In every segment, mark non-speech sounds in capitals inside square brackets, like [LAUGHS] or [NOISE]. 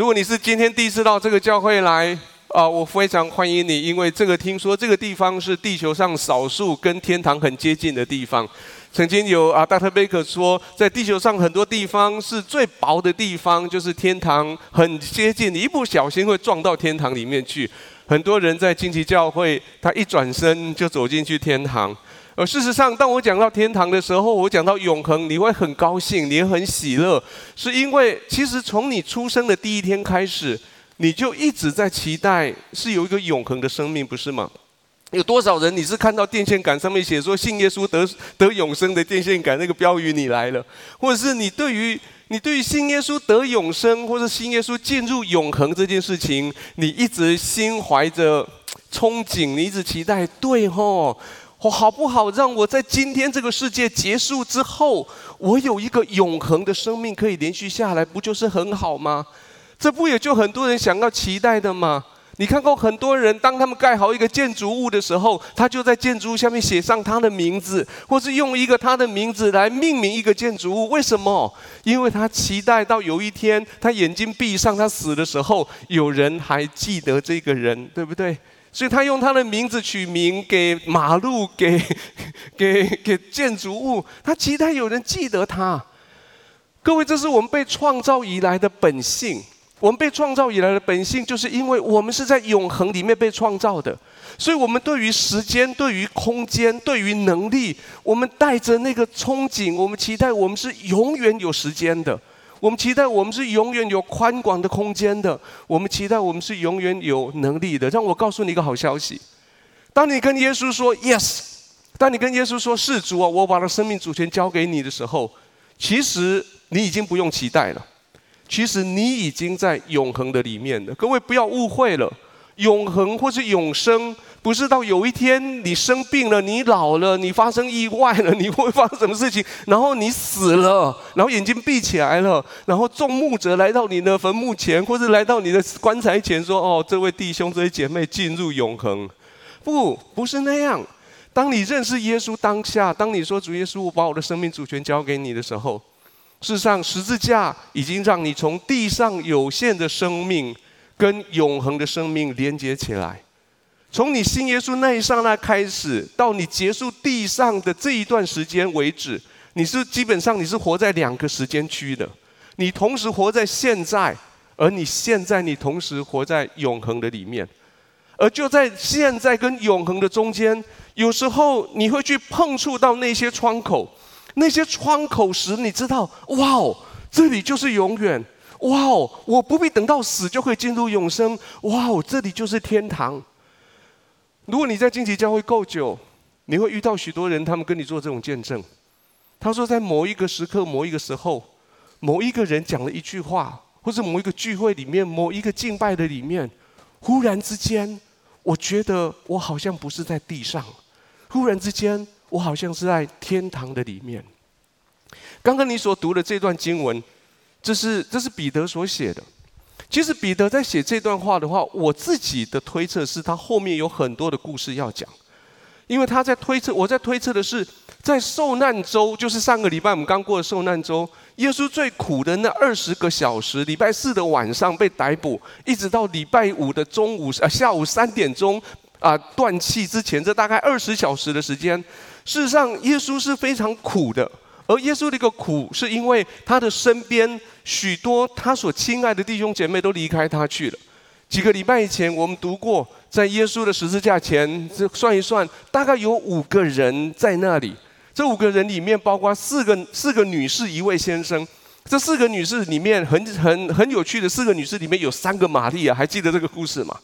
如果你是今天第一次到这个教会来，啊，我非常欢迎你，因为这个听说这个地方是地球上少数跟天堂很接近的地方。曾经有啊，大特贝克说，在地球上很多地方是最薄的地方，就是天堂很接近，你一不小心会撞到天堂里面去。很多人在荆棘教会，他一转身就走进去天堂。而事实上，当我讲到天堂的时候，我讲到永恒，你会很高兴，你也很喜乐，是因为其实从你出生的第一天开始，你就一直在期待是有一个永恒的生命，不是吗？有多少人你是看到电线杆上面写说信耶稣得得永生的电线杆那个标语你来了，或者是你对于你对于信耶稣得永生，或者信耶稣进入永恒这件事情，你一直心怀着憧憬，你一直期待，对吼，我好不好让我在今天这个世界结束之后，我有一个永恒的生命可以连续下来，不就是很好吗？这不也就很多人想要期待的吗？你看过很多人，当他们盖好一个建筑物的时候，他就在建筑物下面写上他的名字，或是用一个他的名字来命名一个建筑物。为什么？因为他期待到有一天，他眼睛闭上，他死的时候，有人还记得这个人，对不对？所以他用他的名字取名给马路，给 [LAUGHS] 给给建筑物，他期待有人记得他。各位，这是我们被创造以来的本性。我们被创造以来的本性，就是因为我们是在永恒里面被创造的，所以我们对于时间、对于空间、对于能力，我们带着那个憧憬，我们期待我们是永远有时间的，我们期待我们是永远有宽广的空间的，我们期待我们是永远有能力的。让我告诉你一个好消息：当你跟耶稣说 “yes”，当你跟耶稣说“是主啊，我把了生命主权交给你的时候”，其实你已经不用期待了。其实你已经在永恒的里面了，各位不要误会了，永恒或是永生，不是到有一天你生病了、你老了、你发生意外了，[LAUGHS] 你会发生什么事情，然后你死了，然后眼睛闭起来了，然后众牧者来到你的坟墓前，或是来到你的棺材前，说：“哦，这位弟兄、这位姐妹进入永恒。”不，不是那样。当你认识耶稣当下，当你说：“主耶稣，我把我的生命主权交给你的时候。”事实上，十字架已经让你从地上有限的生命跟永恒的生命连接起来。从你信耶稣那一刹那开始，到你结束地上的这一段时间为止，你是基本上你是活在两个时间区的。你同时活在现在，而你现在你同时活在永恒的里面。而就在现在跟永恒的中间，有时候你会去碰触到那些窗口。那些窗口时，你知道，哇哦，这里就是永远，哇哦，我不必等到死就可以进入永生，哇哦，这里就是天堂。如果你在荆棘教会够久，你会遇到许多人，他们跟你做这种见证。他说，在某一个时刻、某一个时候，某一个人讲了一句话，或者某一个聚会里面、某一个敬拜的里面，忽然之间，我觉得我好像不是在地上，忽然之间。我好像是在天堂的里面。刚刚你所读的这段经文，这是这是彼得所写的。其实彼得在写这段话的话，我自己的推测是他后面有很多的故事要讲，因为他在推测，我在推测的是，在受难周，就是上个礼拜我们刚过的受难周，耶稣最苦的那二十个小时，礼拜四的晚上被逮捕，一直到礼拜五的中午啊下午三点钟啊断气之前，这大概二十小时的时间。事实上，耶稣是非常苦的，而耶稣的一个苦，是因为他的身边许多他所亲爱的弟兄姐妹都离开他去了。几个礼拜以前，我们读过，在耶稣的十字架前，这算一算，大概有五个人在那里。这五个人里面，包括四个四个女士，一位先生。这四个女士里面很，很很有趣的，四个女士里面有三个玛利亚，还记得这个故事吗？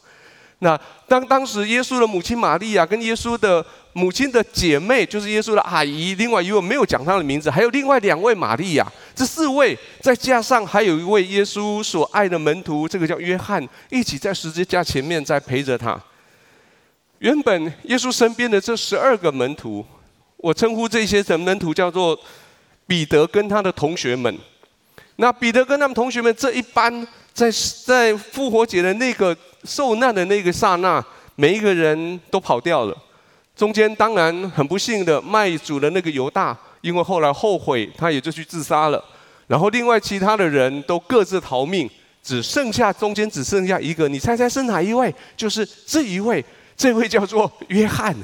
那当当时耶稣的母亲玛利亚跟耶稣的母亲的姐妹，就是耶稣的阿姨，另外一位没有讲她的名字，还有另外两位玛利亚，这四位再加上还有一位耶稣所爱的门徒，这个叫约翰，一起在十字架前面在陪着他。原本耶稣身边的这十二个门徒，我称呼这些的门徒叫做彼得跟他的同学们。那彼得跟他们同学们这一班。在在复活节的那个受难的那个刹那，每一个人都跑掉了。中间当然很不幸的卖主的那个犹大，因为后来后悔，他也就去自杀了。然后另外其他的人都各自逃命，只剩下中间只剩下一个，你猜猜是哪一位？就是这一位，这位叫做约翰。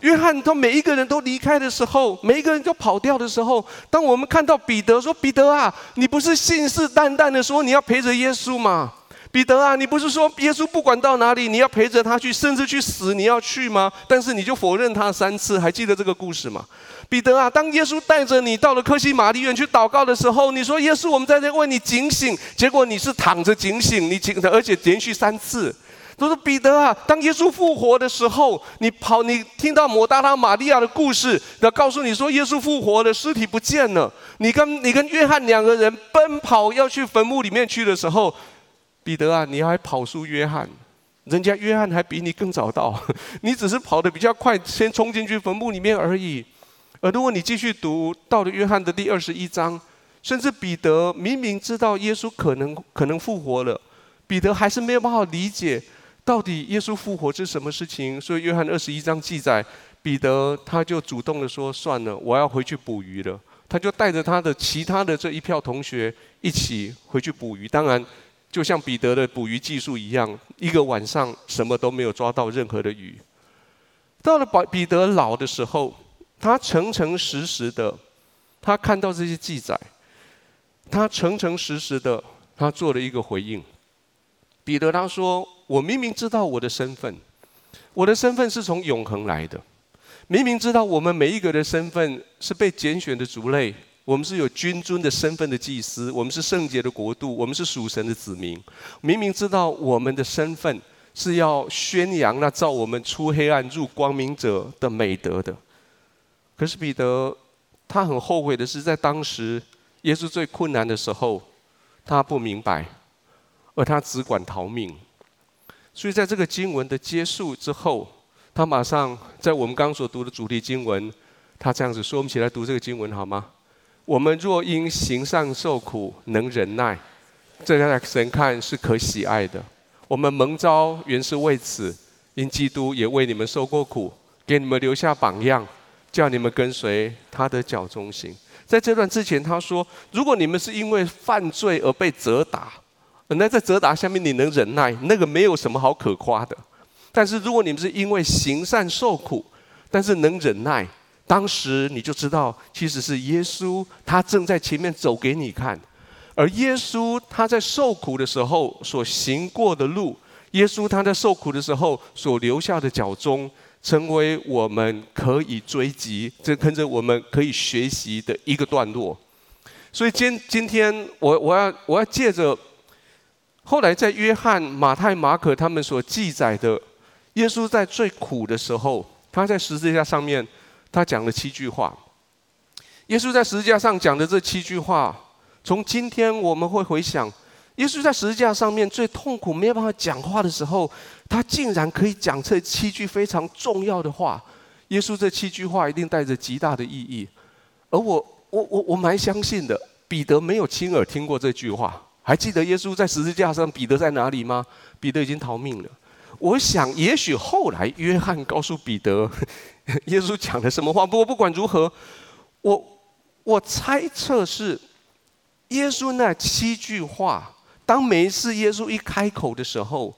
约翰他每一个人都离开的时候，每一个人都跑掉的时候，当我们看到彼得说：“彼得啊，你不是信誓旦旦的说你要陪着耶稣吗？”彼得啊，你不是说耶稣不管到哪里，你要陪着他去，甚至去死，你要去吗？但是你就否认他三次，还记得这个故事吗？彼得啊，当耶稣带着你到了科西玛丽院去祷告的时候，你说耶稣，我们在这为你警醒，结果你是躺着警醒，你警，而且连续三次。都说彼得啊，当耶稣复活的时候，你跑，你听到抹大拉玛利亚的故事，要告诉你说耶稣复活了，尸体不见了。你跟你跟约翰两个人奔跑要去坟墓里面去的时候。彼得啊，你还跑输约翰，人家约翰还比你更早到，[LAUGHS] 你只是跑得比较快，先冲进去坟墓里面而已。而如果你继续读到了约翰的第二十一章，甚至彼得明明知道耶稣可能可能复活了，彼得还是没有办法理解到底耶稣复活是什么事情。所以约翰二十一章记载，彼得他就主动的说：“算了，我要回去捕鱼了。”他就带着他的其他的这一票同学一起回去捕鱼。当然。就像彼得的捕鱼技术一样，一个晚上什么都没有抓到任何的鱼。到了彼彼得老的时候，他诚诚实实的，他看到这些记载，他诚诚实实的，他做了一个回应。彼得他说：“我明明知道我的身份，我的身份是从永恒来的，明明知道我们每一个的身份是被拣选的族类。”我们是有君尊的身份的祭司，我们是圣洁的国度，我们是属神的子民。明明知道我们的身份是要宣扬那照我们出黑暗入光明者的美德的，可是彼得他很后悔的是，在当时耶稣最困难的时候，他不明白，而他只管逃命。所以在这个经文的结束之后，他马上在我们刚所读的主题经文，他这样子说：“我们一起来读这个经文好吗？”我们若因行善受苦，能忍耐，这在神看是可喜爱的。我们蒙召原是为此，因基督也为你们受过苦，给你们留下榜样，叫你们跟随他的脚踪行。在这段之前，他说：如果你们是因为犯罪而被责打，那在责打下面你能忍耐，那个没有什么好可夸的。但是如果你们是因为行善受苦，但是能忍耐。当时你就知道，其实是耶稣，他正在前面走给你看，而耶稣他在受苦的时候所行过的路，耶稣他在受苦的时候所留下的脚踪，成为我们可以追及，这跟着我们可以学习的一个段落。所以今今天我我要我要借着后来在约翰、马太、马可他们所记载的，耶稣在最苦的时候，他在十字架上面。他讲了七句话。耶稣在十字架上讲的这七句话，从今天我们会回想，耶稣在十字架上面最痛苦、没有办法讲话的时候，他竟然可以讲这七句非常重要的话。耶稣这七句话一定带着极大的意义。而我、我、我、我蛮相信的，彼得没有亲耳听过这句话。还记得耶稣在十字架上，彼得在哪里吗？彼得已经逃命了。我想，也许后来约翰告诉彼得，[LAUGHS] 耶稣讲了什么话。不过不管如何，我我猜测是耶稣那七句话。当每一次耶稣一开口的时候，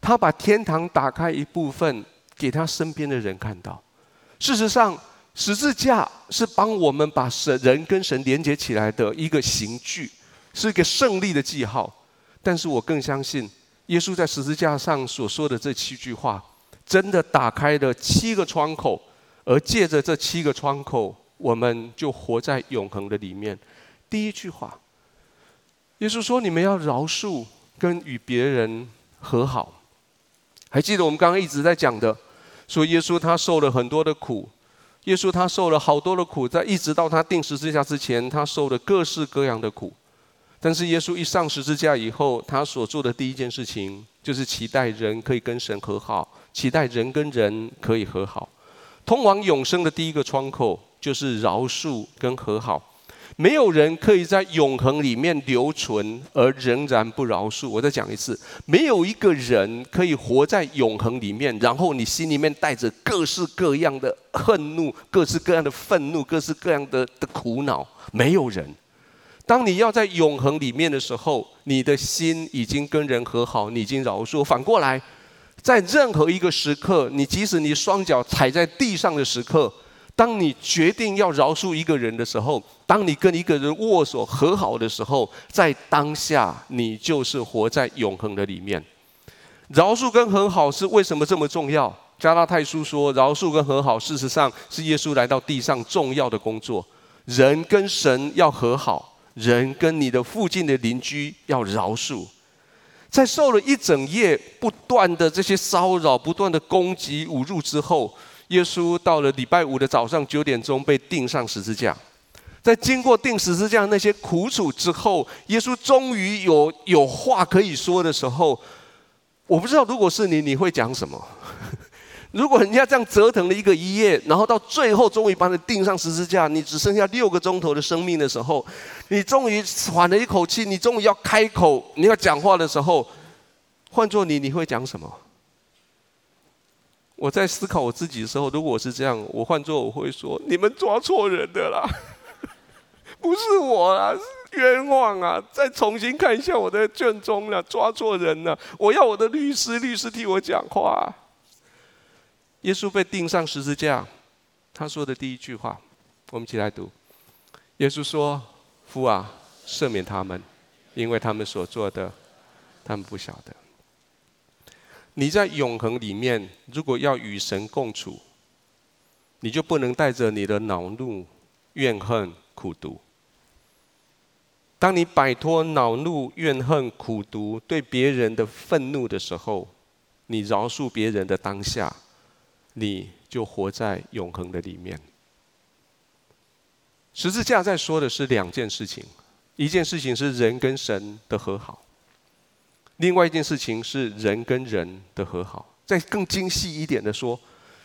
他把天堂打开一部分给他身边的人看到。事实上，十字架是帮我们把神人跟神连接起来的一个刑具，是一个胜利的记号。但是我更相信。耶稣在十字架上所说的这七句话，真的打开了七个窗口，而借着这七个窗口，我们就活在永恒的里面。第一句话，耶稣说：“你们要饶恕跟与别人和好。”还记得我们刚刚一直在讲的，说耶稣他受了很多的苦，耶稣他受了好多的苦，在一直到他钉十字架之前，他受了各式各样的苦。但是耶稣一上十字架以后，他所做的第一件事情就是期待人可以跟神和好，期待人跟人可以和好。通往永生的第一个窗口就是饶恕跟和好。没有人可以在永恒里面留存而仍然不饶恕。我再讲一次，没有一个人可以活在永恒里面，然后你心里面带着各式各样的恨怒、各式各样的愤怒、各式各样的的苦恼，没有人。当你要在永恒里面的时候，你的心已经跟人和好，你已经饶恕。反过来，在任何一个时刻，你即使你双脚踩在地上的时刻，当你决定要饶恕一个人的时候，当你跟一个人握手和好的时候，在当下，你就是活在永恒的里面。饶恕跟和好是为什么这么重要？加拉太书说，饶恕跟和好，事实上是耶稣来到地上重要的工作。人跟神要和好，人跟你的附近的邻居要饶恕。在受了一整夜不断的这些骚扰、不断的攻击、侮辱之后，耶稣到了礼拜五的早上九点钟被钉上十字架。在经过钉十字架那些苦楚之后，耶稣终于有有话可以说的时候。我不知道，如果是你，你会讲什么？如果人家这样折腾了一个一夜，然后到最后终于把你钉上十字架，你只剩下六个钟头的生命的时候，你终于喘了一口气，你终于要开口，你要讲话的时候，换做你，你会讲什么？我在思考我自己的时候，如果我是这样，我换做我会说：你们抓错人的啦，[LAUGHS] 不是我啦。冤枉啊！再重新看一下我的卷宗了，抓错人了。我要我的律师，律师替我讲话。耶稣被钉上十字架，他说的第一句话，我们一起来读。耶稣说：“父啊，赦免他们，因为他们所做的，他们不晓得。”你在永恒里面，如果要与神共处，你就不能带着你的恼怒、怨恨、苦毒。当你摆脱恼怒、怨恨、苦毒对别人的愤怒的时候，你饶恕别人的当下，你就活在永恒的里面。十字架在说的是两件事情：一件事情是人跟神的和好，另外一件事情是人跟人的和好。再更精细一点的说，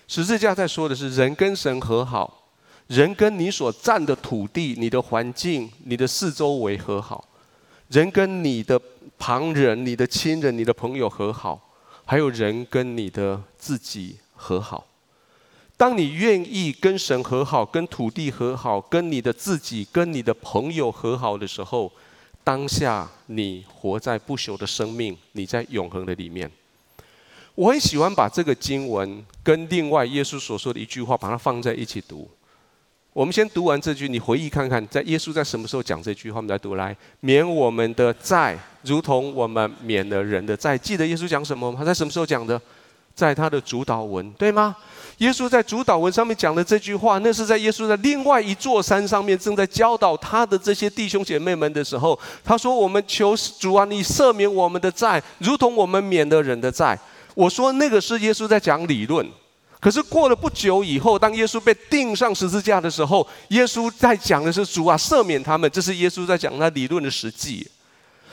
十字架在说的是人跟神和好。人跟你所占的土地、你的环境、你的四周围和好；人跟你的旁人、你的亲人、你的朋友和好；还有人跟你的自己和好。当你愿意跟神和好、跟土地和好、跟你的自己、跟你的朋友和好的时候，当下你活在不朽的生命，你在永恒的里面。我很喜欢把这个经文跟另外耶稣所说的一句话，把它放在一起读。我们先读完这句，你回忆看看，在耶稣在什么时候讲这句话？我们来读来，免我们的债，如同我们免了人的债。记得耶稣讲什么吗？他在什么时候讲的？在他的主祷文，对吗？耶稣在主祷文上面讲的这句话，那是在耶稣在另外一座山上面正在教导他的这些弟兄姐妹们的时候，他说：“我们求主啊，你赦免我们的债，如同我们免了人的债。”我说那个是耶稣在讲理论。可是过了不久以后，当耶稣被钉上十字架的时候，耶稣在讲的是主啊，赦免他们。这是耶稣在讲他理论的实际。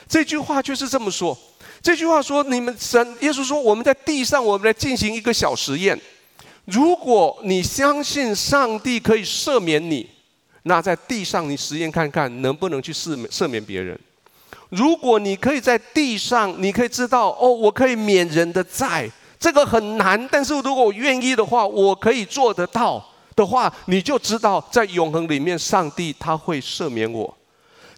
这句话却是这么说：这句话说，你们神，耶稣说，我们在地上，我们来进行一个小实验。如果你相信上帝可以赦免你，那在地上你实验看看，能不能去赦免赦免别人？如果你可以在地上，你可以知道哦，我可以免人的债。这个很难，但是如果我愿意的话，我可以做得到的话，你就知道在永恒里面，上帝他会赦免我。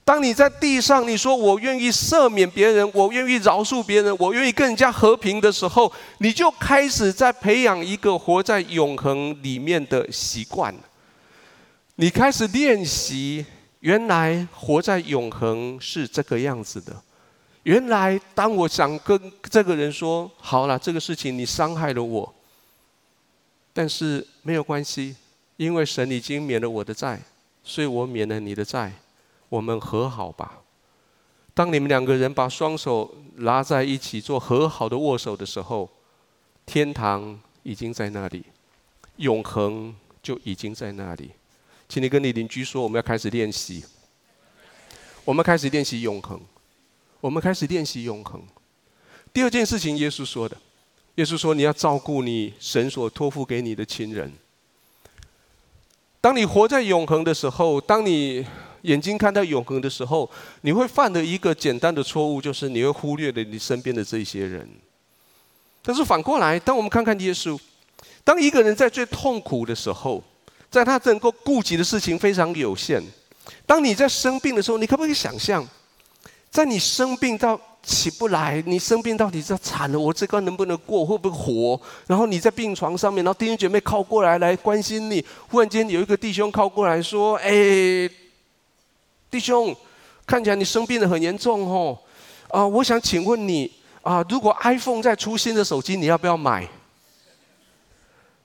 当你在地上，你说我愿意赦免别人，我愿意饶恕别人，我愿意跟人家和平的时候，你就开始在培养一个活在永恒里面的习惯。你开始练习，原来活在永恒是这个样子的。原来，当我想跟这个人说“好了，这个事情你伤害了我，但是没有关系，因为神已经免了我的债，所以我免了你的债，我们和好吧。”当你们两个人把双手拉在一起做和好的握手的时候，天堂已经在那里，永恒就已经在那里。请你跟你邻居说：“我们要开始练习，我们开始练习永恒。”我们开始练习永恒。第二件事情，耶稣说的，耶稣说：“你要照顾你神所托付给你的亲人。”当你活在永恒的时候，当你眼睛看到永恒的时候，你会犯的一个简单的错误，就是你会忽略了你身边的这些人。但是反过来，当我们看看耶稣，当一个人在最痛苦的时候，在他能够顾及的事情非常有限。当你在生病的时候，你可不可以想象，在你生病到起不来，你生病到底是惨了，我这关能不能过，会不会活？然后你在病床上面，然后弟兄姐妹靠过来来关心你。忽然间有一个弟兄靠过来说：“哎，弟兄，看起来你生病的很严重哦，啊，我想请问你啊，如果 iPhone 再出新的手机，你要不要买？”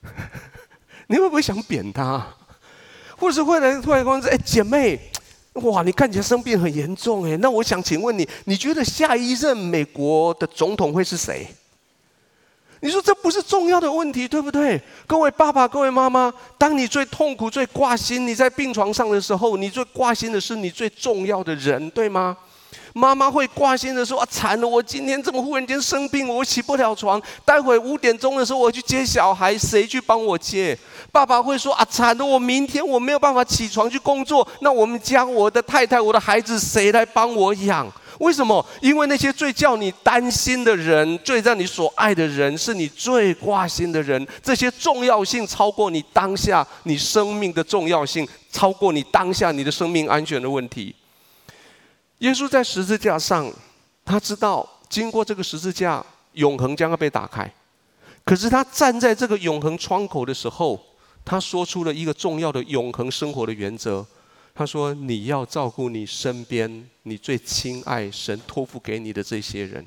[LAUGHS] 你会不会想扁他？或者是会来突然说：“哎，姐妹。”哇，你看起来生病很严重哎，那我想请问你，你觉得下一任美国的总统会是谁？你说这不是重要的问题，对不对？各位爸爸、各位妈妈，当你最痛苦、最挂心，你在病床上的时候，你最挂心的是你最重要的人，对吗？妈妈会挂心的说：“啊，惨了！我今天这么忽然间生病，我起不了床。待会五点钟的时候，我去接小孩，谁去帮我接？”爸爸会说：“啊，惨了！我明天我没有办法起床去工作。那我们家我的太太、我的孩子，谁来帮我养？为什么？因为那些最叫你担心的人，最让你所爱的人，是你最挂心的人。这些重要性超过你当下你生命的重要性，超过你当下你的生命安全的问题。”耶稣在十字架上，他知道经过这个十字架，永恒将要被打开。可是他站在这个永恒窗口的时候，他说出了一个重要的永恒生活的原则。他说：“你要照顾你身边你最亲爱、神托付给你的这些人。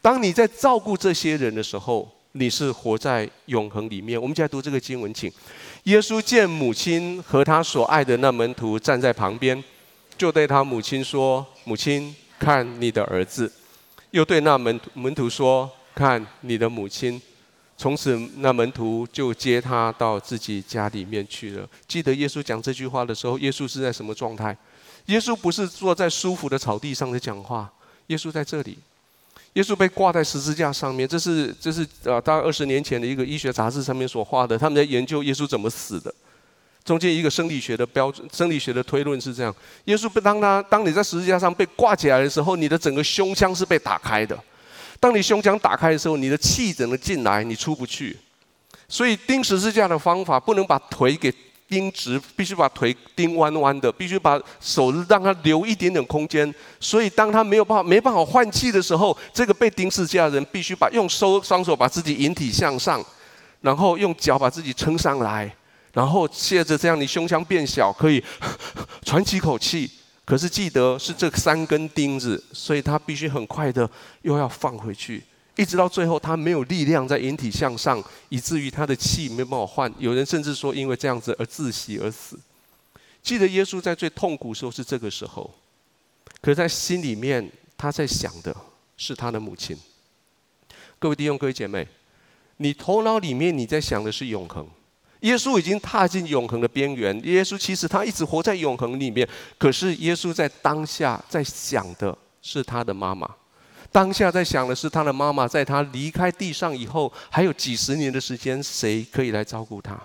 当你在照顾这些人的时候，你是活在永恒里面。”我们现在读这个经文，请。耶稣见母亲和他所爱的那门徒站在旁边。就对他母亲说：“母亲，看你的儿子。”又对那门门徒说：“看你的母亲。”从此，那门徒就接他到自己家里面去了。记得耶稣讲这句话的时候，耶稣是在什么状态？耶稣不是坐在舒服的草地上的讲话，耶稣在这里。耶稣被挂在十字架上面，这是这是呃，大概二十年前的一个医学杂志上面所画的，他们在研究耶稣怎么死的。中间一个生理学的标准，生理学的推论是这样：耶稣被当他当你在十字架上被挂起来的时候，你的整个胸腔是被打开的。当你胸腔打开的时候，你的气只能进来，你出不去。所以钉十字架的方法不能把腿给钉直，必须把腿钉弯弯的，必须把手让它留一点点空间。所以当他没有办法没办法换气的时候，这个被钉十字架的人必须把用收双手把自己引体向上，然后用脚把自己撑上来。然后借着这样，你胸腔变小，可以喘几口气。可是记得是这三根钉子，所以他必须很快的又要放回去，一直到最后他没有力量再引体向上，以至于他的气没办法换。有人甚至说因为这样子而窒息而死。记得耶稣在最痛苦时候是这个时候，可是在心里面他在想的是他的母亲。各位弟兄、各位姐妹，你头脑里面你在想的是永恒。耶稣已经踏进永恒的边缘。耶稣其实他一直活在永恒里面，可是耶稣在当下在想的是他的妈妈，当下在想的是他的妈妈，在他离开地上以后，还有几十年的时间，谁可以来照顾他？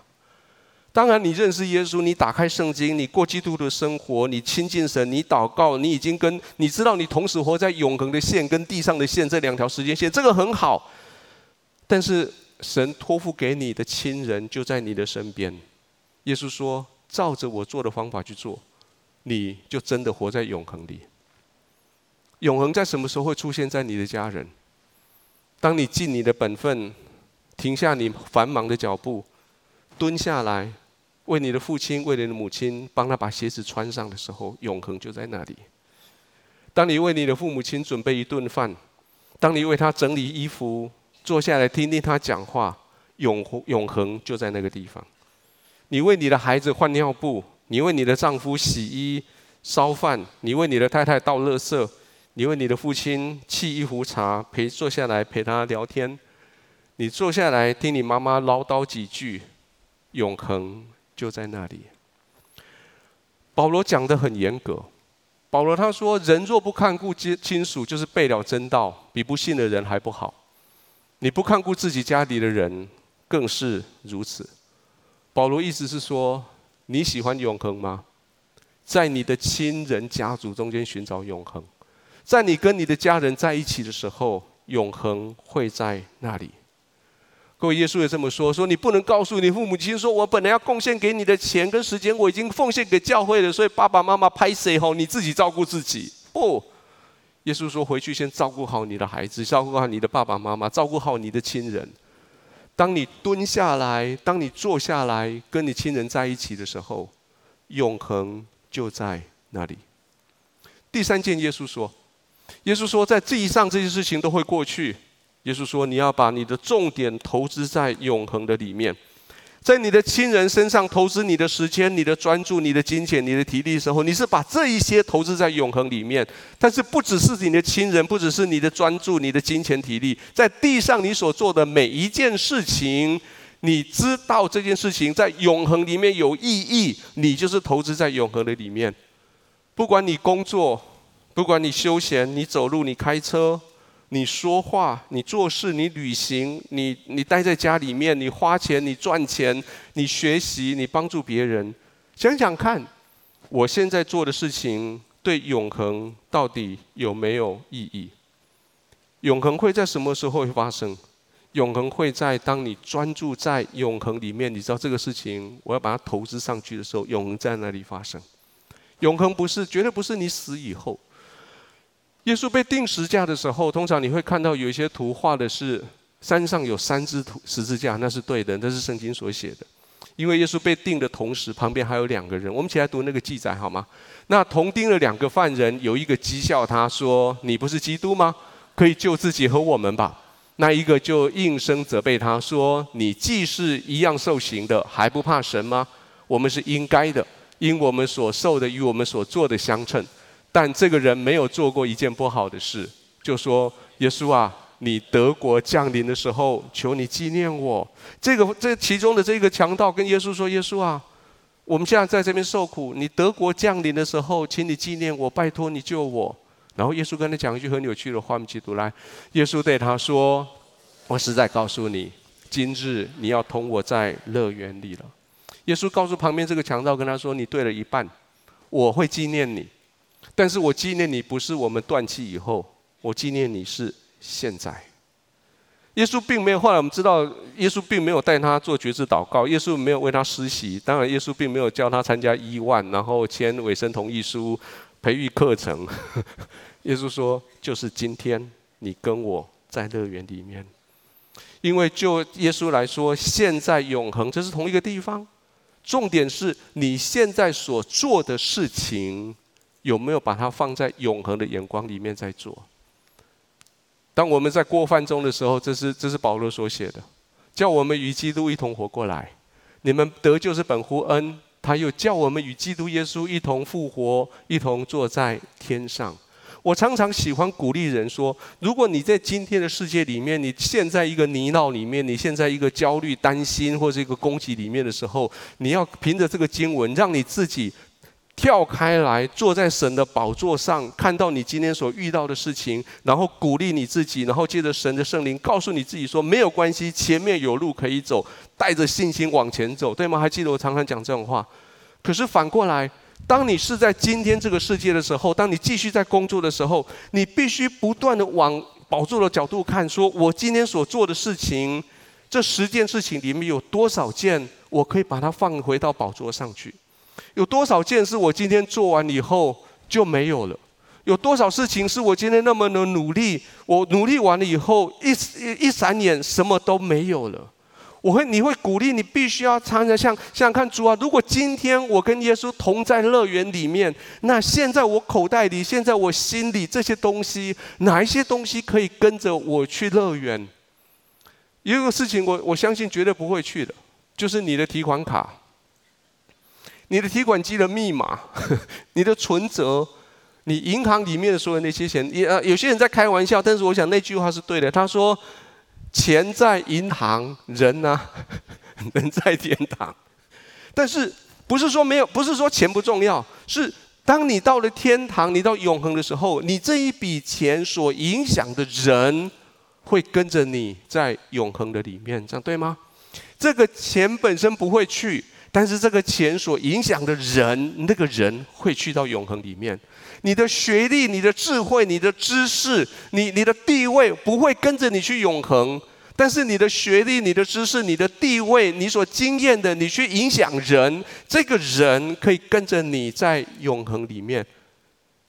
当然，你认识耶稣，你打开圣经，你过基督的生活，你亲近神，你祷告，你已经跟你知道，你同时活在永恒的线跟地上的线这两条时间线，这个很好，但是。神托付给你的亲人就在你的身边。耶稣说：“照着我做的方法去做，你就真的活在永恒里。永恒在什么时候会出现在你的家人？当你尽你的本分，停下你繁忙的脚步，蹲下来，为你的父亲、为你的母亲帮他把鞋子穿上的时候，永恒就在那里。当你为你的父母亲准备一顿饭，当你为他整理衣服。”坐下来听听他讲话，永永恒就在那个地方。你为你的孩子换尿布，你为你的丈夫洗衣烧饭，你为你的太太倒垃圾，你为你的父亲沏一壶茶，陪坐下来陪他聊天。你坐下来听你妈妈唠叨几句，永恒就在那里。保罗讲得很严格。保罗他说：“人若不看顾亲亲属，就是背了真道，比不信的人还不好。”你不看顾自己家里的人，更是如此。保罗意思是说，你喜欢永恒吗？在你的亲人家族中间寻找永恒，在你跟你的家人在一起的时候，永恒会在那里。各位，耶稣也这么说：说你不能告诉你父母亲，说我本来要贡献给你的钱跟时间，我已经奉献给教会了，所以爸爸妈妈拍谢后，你自己照顾自己。不，耶稣说回去先照顾好你的孩子，照顾好你的爸爸妈妈，照顾好你的亲人。当你蹲下来，当你坐下来，跟你亲人在一起的时候，永恒就在那里。第三件，耶稣说，耶稣说，在地上这些事情都会过去。耶稣说：“你要把你的重点投资在永恒的里面，在你的亲人身上投资你的时间、你的专注、你的金钱、你的体力的时候，你是把这一些投资在永恒里面。但是不只是你的亲人，不只是你的专注、你的金钱、体力，在地上你所做的每一件事情，你知道这件事情在永恒里面有意义，你就是投资在永恒的里面。不管你工作，不管你休闲，你走路，你开车。”你说话，你做事，你旅行，你你待在家里面，你花钱，你赚钱，你学习，你帮助别人，想想看，我现在做的事情对永恒到底有没有意义？永恒会在什么时候会发生？永恒会在当你专注在永恒里面，你知道这个事情，我要把它投资上去的时候，永恒在那里发生。永恒不是，绝对不是你死以后。耶稣被钉十字架的时候，通常你会看到有一些图画的是山上有三只十字架，那是对的，那是圣经所写的。因为耶稣被钉的同时，旁边还有两个人。我们起来读那个记载好吗？那同钉了两个犯人，有一个讥笑他说：“你不是基督吗？可以救自己和我们吧。”那一个就应声责备他说：“你既是一样受刑的，还不怕神吗？我们是应该的，因我们所受的与我们所做的相称。”但这个人没有做过一件不好的事，就说：“耶稣啊，你德国降临的时候，求你纪念我。”这个这其中的这个强盗跟耶稣说：“耶稣啊，我们现在在这边受苦，你德国降临的时候，请你纪念我，拜托你救我。”然后耶稣跟他讲一句很有趣的话，我们一起读来。耶稣对他说：“我实在告诉你，今日你要同我在乐园里了。”耶稣告诉旁边这个强盗，跟他说：“你对了一半，我会纪念你。”但是我纪念你不是我们断气以后，我纪念你是现在。耶稣并没有，后来我们知道，耶稣并没有带他做决志祷告，耶稣没有为他施洗，当然耶稣并没有叫他参加伊万，然后签委身同意书、培育课程。[LAUGHS] 耶稣说，就是今天你跟我在乐园里面，因为就耶稣来说，现在永恒这是同一个地方，重点是你现在所做的事情。有没有把它放在永恒的眼光里面在做？当我们在过犯中的时候，这是这是保罗所写的，叫我们与基督一同活过来。你们得救是本乎恩，他又叫我们与基督耶稣一同复活，一同坐在天上。我常常喜欢鼓励人说：如果你在今天的世界里面，你陷在一个泥淖里面，你陷在一个焦虑、担心或者一个攻击里面的时候，你要凭着这个经文，让你自己。跳开来，坐在神的宝座上，看到你今天所遇到的事情，然后鼓励你自己，然后借着神的圣灵告诉你自己说：没有关系，前面有路可以走，带着信心往前走，对吗？还记得我常常讲这种话。可是反过来，当你是在今天这个世界的时候，当你继续在工作的时候，你必须不断的往宝座的角度看，说我今天所做的事情，这十件事情里面有多少件，我可以把它放回到宝座上去。有多少件事我今天做完以后就没有了？有多少事情是我今天那么的努力，我努力完了以后一一闪眼什么都没有了？我会，你会鼓励你必须要常常像像看主啊，如果今天我跟耶稣同在乐园里面，那现在我口袋里，现在我心里这些东西，哪一些东西可以跟着我去乐园？有一个事情我我相信绝对不会去的，就是你的提款卡。你的提款机的密码，[LAUGHS] 你的存折，你银行里面的所有那些钱，也呃，有些人在开玩笑，但是我想那句话是对的。他说：“钱在银行，人呢，[LAUGHS] 人在天堂。”但是不是说没有，不是说钱不重要，是当你到了天堂，你到永恒的时候，你这一笔钱所影响的人会跟着你在永恒的里面，这样对吗？这个钱本身不会去。但是这个钱所影响的人，那个人会去到永恒里面。你的学历、你的智慧、你的知识、你你的地位不会跟着你去永恒，但是你的学历、你的知识、你的地位、你所经验的，你去影响人，这个人可以跟着你在永恒里面。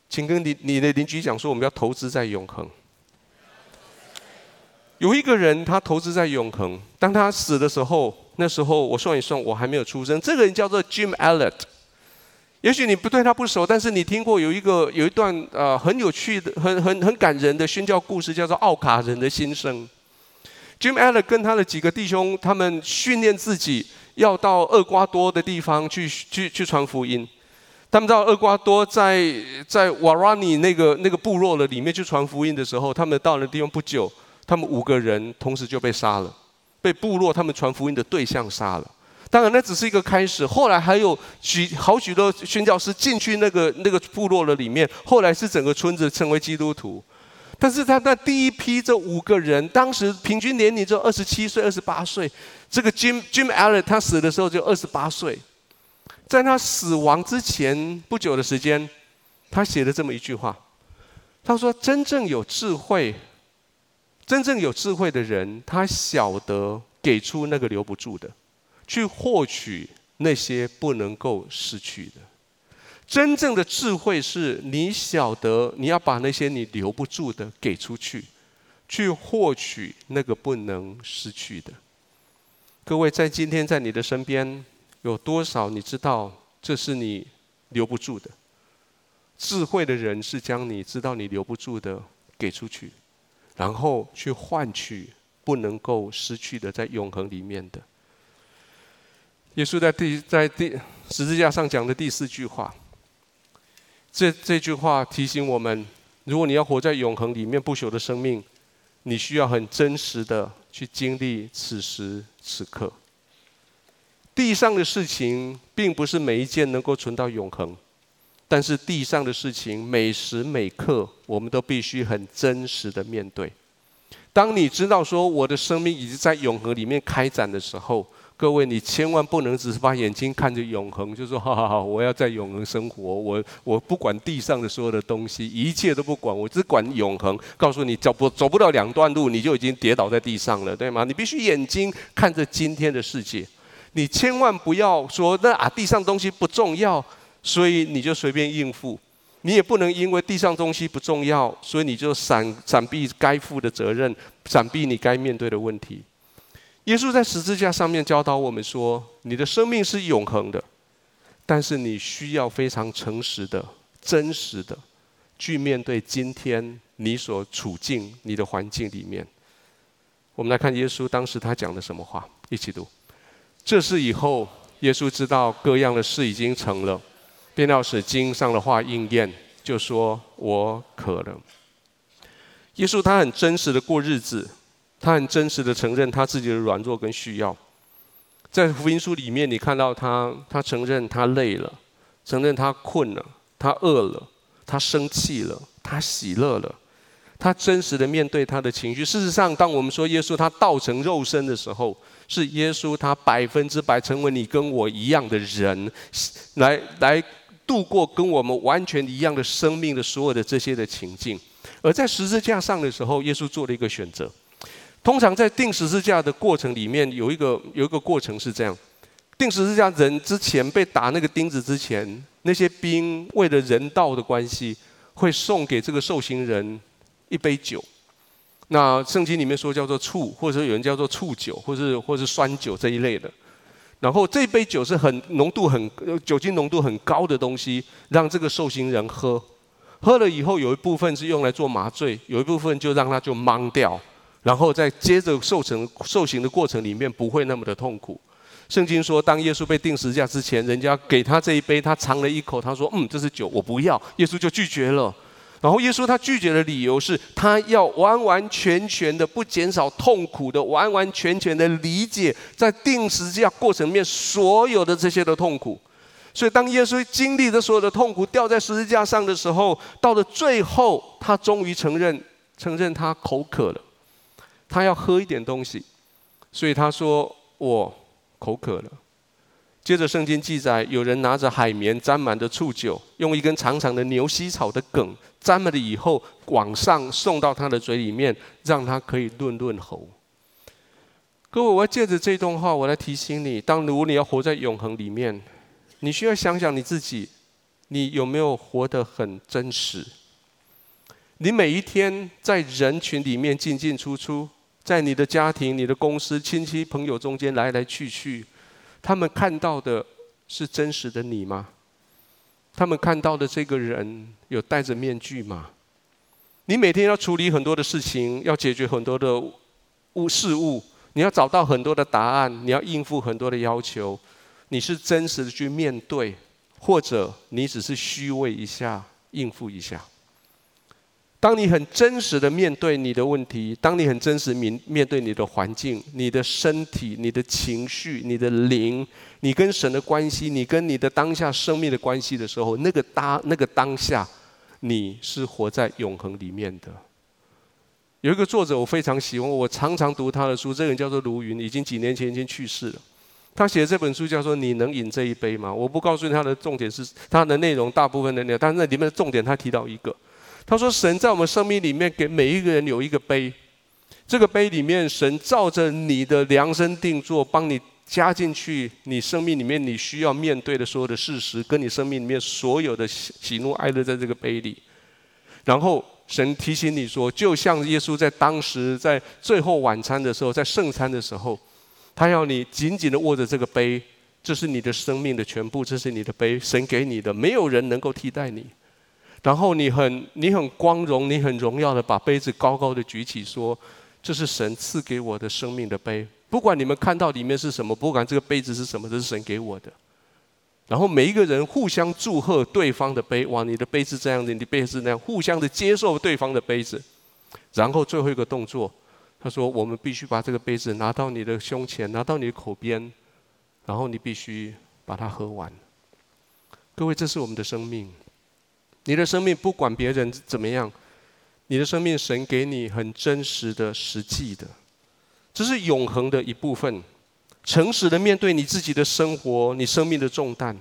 请跟你你的邻居讲说，我们要投资在永恒。有一个人，他投资在永恒。当他死的时候，那时候我算一算，我还没有出生。这个人叫做 Jim Elliot。也许你不对他不熟，但是你听过有一个有一段呃很有趣的、很很很感人的宣教故事，叫做奥卡人的心声。Jim Elliot 跟他的几个弟兄，他们训练自己要到厄瓜多的地方去去去传福音。他们到厄瓜多在在瓦拉尼那个那个部落的里面去传福音的时候，他们到了地方不久，他们五个人同时就被杀了，被部落他们传福音的对象杀了。当然那只是一个开始，后来还有许好许多宣教师进去那个那个部落的里面，后来是整个村子成为基督徒。但是他那第一批这五个人，当时平均年龄就二十七岁、二十八岁。这个 Jim Jim Elliot 他死的时候就二十八岁，在他死亡之前不久的时间，他写了这么一句话，他说：“真正有智慧，真正有智慧的人，他晓得给出那个留不住的，去获取那些不能够失去的。”真正的智慧是你晓得，你要把那些你留不住的给出去，去获取那个不能失去的。各位，在今天在你的身边有多少你知道这是你留不住的？智慧的人是将你知道你留不住的给出去，然后去换取不能够失去的，在永恒里面的。耶稣在第在第十字架上讲的第四句话。这这句话提醒我们：如果你要活在永恒里面不朽的生命，你需要很真实的去经历此时此刻。地上的事情并不是每一件能够存到永恒，但是地上的事情每时每刻我们都必须很真实的面对。当你知道说我的生命已经在永恒里面开展的时候，各位，你千万不能只是把眼睛看着永恒，就说好好好，我要在永恒生活，我我不管地上的所有的东西，一切都不管，我只管永恒。告诉你，走不走不到两段路，你就已经跌倒在地上了，对吗？你必须眼睛看着今天的世界，你千万不要说那啊地上东西不重要，所以你就随便应付。你也不能因为地上东西不重要，所以你就闪闪避该负的责任，闪避你该面对的问题。耶稣在十字架上面教导我们说：“你的生命是永恒的，但是你需要非常诚实的、真实的去面对今天你所处境、你的环境里面。”我们来看耶稣当时他讲的什么话，一起读。这事以后，耶稣知道各样的事已经成了，便要使经上的话应验，就说：“我渴了。”耶稣他很真实的过日子。他很真实的承认他自己的软弱跟需要，在福音书里面，你看到他，他承认他累了，承认他困了，他饿了，他生气了，他喜乐了，他真实的面对他的情绪。事实上，当我们说耶稣他道成肉身的时候，是耶稣他百分之百成为你跟我一样的人，来来度过跟我们完全一样的生命的所有的这些的情境。而在十字架上的时候，耶稣做了一个选择。通常在钉十字架的过程里面，有一个有一个过程是这样：钉十字架人之前被打那个钉子之前，那些兵为了人道的关系，会送给这个受刑人一杯酒。那圣经里面说叫做醋，或者有人叫做醋酒，或是或是酸酒这一类的。然后这杯酒是很浓度很酒精浓度很高的东西，让这个受刑人喝。喝了以后，有一部分是用来做麻醉，有一部分就让他就懵掉。然后再接着受成受刑的过程里面不会那么的痛苦。圣经说，当耶稣被钉十字架之前，人家给他这一杯，他尝了一口，他说：“嗯，这是酒，我不要。”耶稣就拒绝了。然后耶稣他拒绝的理由是他要完完全全的不减少痛苦的，完完全全的理解在钉十字架过程面所有的这些的痛苦。所以当耶稣经历的所有的痛苦，掉在十字架上的时候，到了最后，他终于承认承认他口渴了。他要喝一点东西，所以他说：“我口渴了。”接着圣经记载，有人拿着海绵沾满的醋酒，用一根长长的牛膝草的梗沾满了以后，往上送到他的嘴里面，让他可以润润喉。各位，我要借着这段话，我来提醒你：当如果你要活在永恒里面，你需要想想你自己，你有没有活得很真实？你每一天在人群里面进进出出，在你的家庭、你的公司、亲戚朋友中间来来去去，他们看到的是真实的你吗？他们看到的这个人有戴着面具吗？你每天要处理很多的事情，要解决很多的物事物，你要找到很多的答案，你要应付很多的要求，你是真实的去面对，或者你只是虚伪一下，应付一下？当你很真实的面对你的问题，当你很真实面面对你的环境、你的身体、你的情绪、你的灵，你跟神的关系，你跟你的当下生命的关系的时候，那个当那个当下，你是活在永恒里面的。有一个作者我非常喜欢，我常常读他的书，这个人叫做卢云，已经几年前已经去世了。他写的这本书叫做《你能饮这一杯吗》？我不告诉你他的重点是他的内容，大部分的内容，但是那里面的重点他提到一个。他说：“神在我们生命里面给每一个人有一个杯，这个杯里面，神照着你的量身定做，帮你加进去你生命里面你需要面对的所有的事实，跟你生命里面所有的喜怒哀乐在这个杯里。然后神提醒你说，就像耶稣在当时在最后晚餐的时候，在圣餐的时候，他要你紧紧的握着这个杯，这是你的生命的全部，这是你的杯，神给你的，没有人能够替代你。”然后你很你很光荣，你很荣耀的把杯子高高的举起，说：“这是神赐给我的生命的杯。不管你们看到里面是什么，不管这个杯子是什么，这是神给我的。”然后每一个人互相祝贺对方的杯，哇，你的杯子这样的，你的杯子那样，互相的接受对方的杯子。然后最后一个动作，他说：“我们必须把这个杯子拿到你的胸前，拿到你的口边，然后你必须把它喝完。”各位，这是我们的生命。你的生命不管别人怎么样，你的生命神给你很真实的、实际的，这是永恒的一部分。诚实的面对你自己的生活，你生命的重担，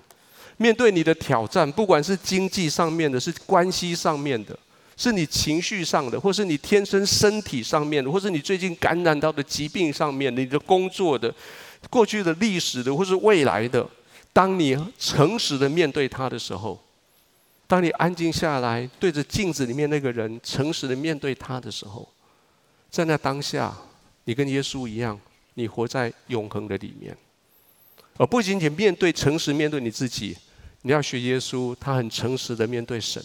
面对你的挑战，不管是经济上面的，是关系上面的，是你情绪上的，或是你天生身体上面的，或是你最近感染到的疾病上面，你的工作的、过去的历史的，或是未来的，当你诚实的面对它的时候。当你安静下来，对着镜子里面那个人诚实的面对他的时候，在那当下，你跟耶稣一样，你活在永恒的里面，而不仅仅面对诚实面对你自己，你要学耶稣，他很诚实的面对神。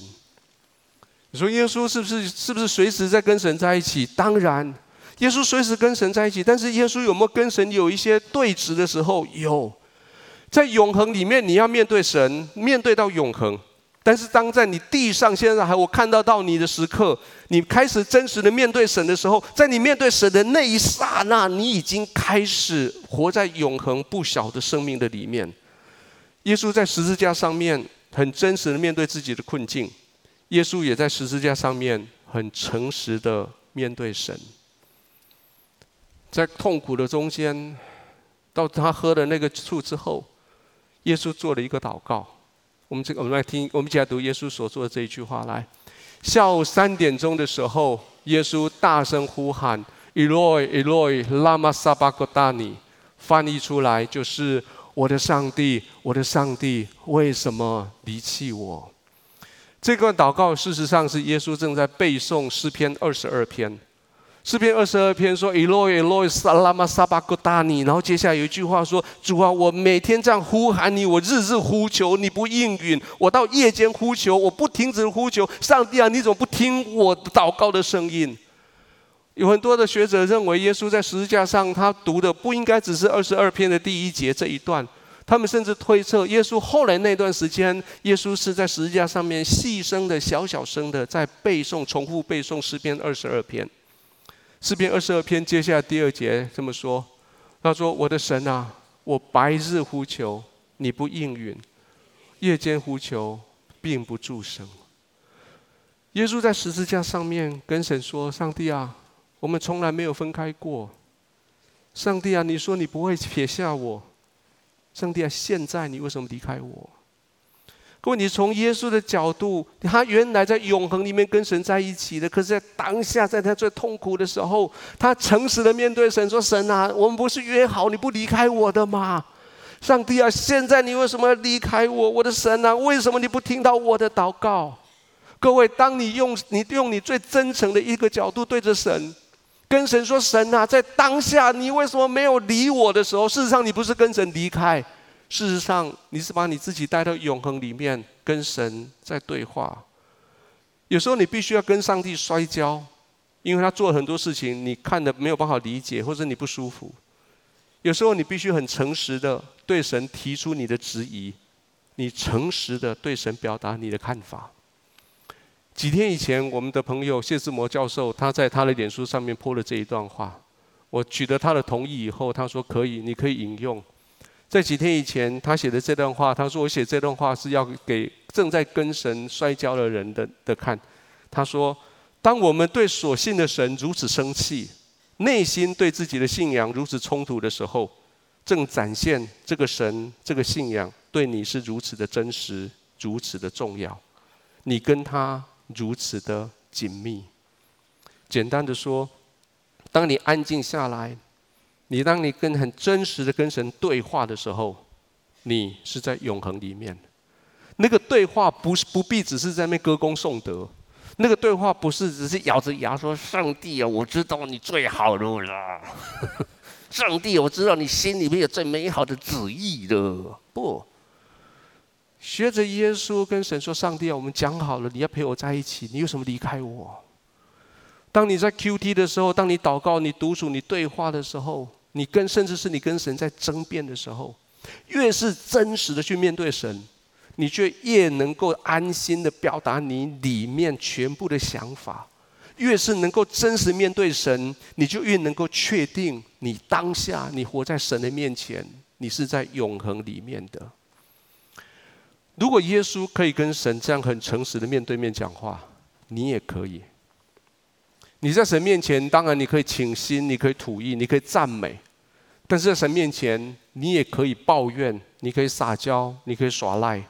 你说耶稣是不是是不是随时在跟神在一起？当然，耶稣随时跟神在一起，但是耶稣有没有跟神有一些对峙的时候？有，在永恒里面，你要面对神，面对到永恒。但是，当在你地上现在还我看得到你的时刻，你开始真实的面对神的时候，在你面对神的那一刹那，你已经开始活在永恒不朽的生命的里面。耶稣在十字架上面很真实的面对自己的困境，耶稣也在十字架上面很诚实的面对神。在痛苦的中间，到他喝了那个醋之后，耶稣做了一个祷告。我们这个，我们来听，我们一起来读耶稣所说的这一句话。来，下午三点钟的时候，耶稣大声呼喊：“Eloi, Eloi, lama sabachthani。”翻译出来就是：“我的上帝，我的上帝，为什么离弃我？”这段祷告事实上是耶稣正在背诵诗篇二十二篇。诗篇二十二篇说：“Eloi, Eloi, lama sabachthani。”然后接下来有一句话说：“主啊，我每天这样呼喊你，我日日呼求你不应允，我到夜间呼求，我不停止呼求。上帝啊，你怎么不听我祷告的声音？”有很多的学者认为，耶稣在十字架上他读的不应该只是二十二篇的第一节这一段，他们甚至推测，耶稣后来那段时间，耶稣是在十字架上面细声的、小小声的在背诵、重复背诵诗篇二十二篇。四篇二十二篇接下来第二节这么说：“他说，我的神啊，我白日呼求你不应允，夜间呼求并不住声。”耶稣在十字架上面跟神说：“上帝啊，我们从来没有分开过。上帝啊，你说你不会撇下我。上帝啊，现在你为什么离开我？”各位，你从耶稣的角度，他原来在永恒里面跟神在一起的，可是在当下，在他最痛苦的时候，他诚实的面对神说：“神啊，我们不是约好你不离开我的吗？上帝啊，现在你为什么要离开我？我的神啊，为什么你不听到我的祷告？”各位，当你用你用你最真诚的一个角度对着神，跟神说：“神啊，在当下你为什么没有理我的时候，事实上你不是跟神离开。”事实上，你是把你自己带到永恒里面，跟神在对话。有时候你必须要跟上帝摔跤，因为他做了很多事情，你看的没有办法理解，或者你不舒服。有时候你必须很诚实的对神提出你的质疑，你诚实的对神表达你的看法。几天以前，我们的朋友谢志摩教授，他在他的脸书上面泼了这一段话，我取得他的同意以后，他说可以，你可以引用。在几天以前，他写的这段话，他说：“我写这段话是要给正在跟神摔跤的人的的看。”他说：“当我们对所信的神如此生气，内心对自己的信仰如此冲突的时候，正展现这个神这个信仰对你是如此的真实，如此的重要，你跟他如此的紧密。简单的说，当你安静下来。”你当你跟很真实的跟神对话的时候，你是在永恒里面。那个对话不是不必只是在那歌功颂德，那个对话不是只是咬着牙说：“上帝啊，我知道你最好了啦，[LAUGHS] 上帝，我知道你心里面有最美好的旨意的。”不，学着耶稣跟神说：“上帝啊，我们讲好了，你要陪我在一起，你为什么离开我？”当你在 QT 的时候，当你祷告、你独处、你对话的时候。你跟甚至是你跟神在争辩的时候，越是真实的去面对神，你就越能够安心的表达你里面全部的想法。越是能够真实面对神，你就越能够确定你当下你活在神的面前，你是在永恒里面的。如果耶稣可以跟神这样很诚实的面对面讲话，你也可以。你在神面前，当然你可以倾心，你可以吐意，你可以赞美；但是在神面前，你也可以抱怨，你可以撒娇，你可以耍赖，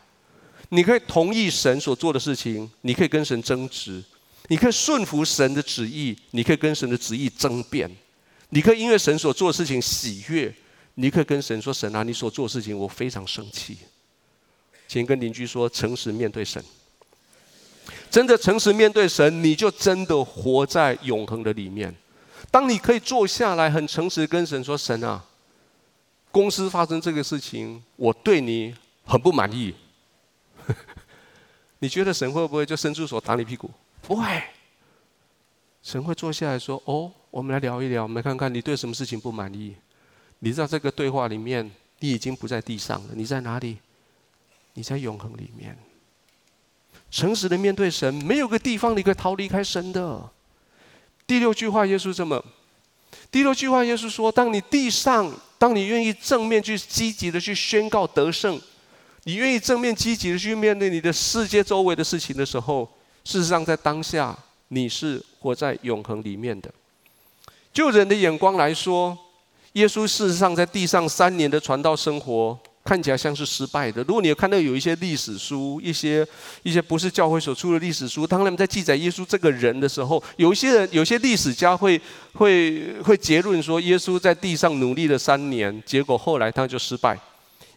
你可以同意神所做的事情，你可以跟神争执，你可以顺服神的旨意，你可以跟神的旨意争辩，你可以因为神所做的事情喜悦，你可以跟神说：“神啊，你所做的事情我非常生气。”请跟邻居说，诚实面对神。真的诚实面对神，你就真的活在永恒的里面。当你可以坐下来，很诚实跟神说：“神啊，公司发生这个事情，我对你很不满意。[LAUGHS] ”你觉得神会不会就伸出手打你屁股？不会。神会坐下来说：“哦，我们来聊一聊，我们来看看你对什么事情不满意。”你知道这个对话里面，你已经不在地上了，你在哪里？你在永恒里面。诚实的面对神，没有个地方你可以逃离开神的。第六句话，耶稣这么。第六句话，耶稣说：当你地上，当你愿意正面去积极的去宣告得胜，你愿意正面积极的去面对你的世界周围的事情的时候，事实上在当下你是活在永恒里面的。就人的眼光来说，耶稣事实上在地上三年的传道生活。看起来像是失败的。如果你有看到有一些历史书，一些一些不是教会所出的历史书，当他们在记载耶稣这个人的时候，有一些人，有些历史家会会会结论说，耶稣在地上努力了三年，结果后来他就失败。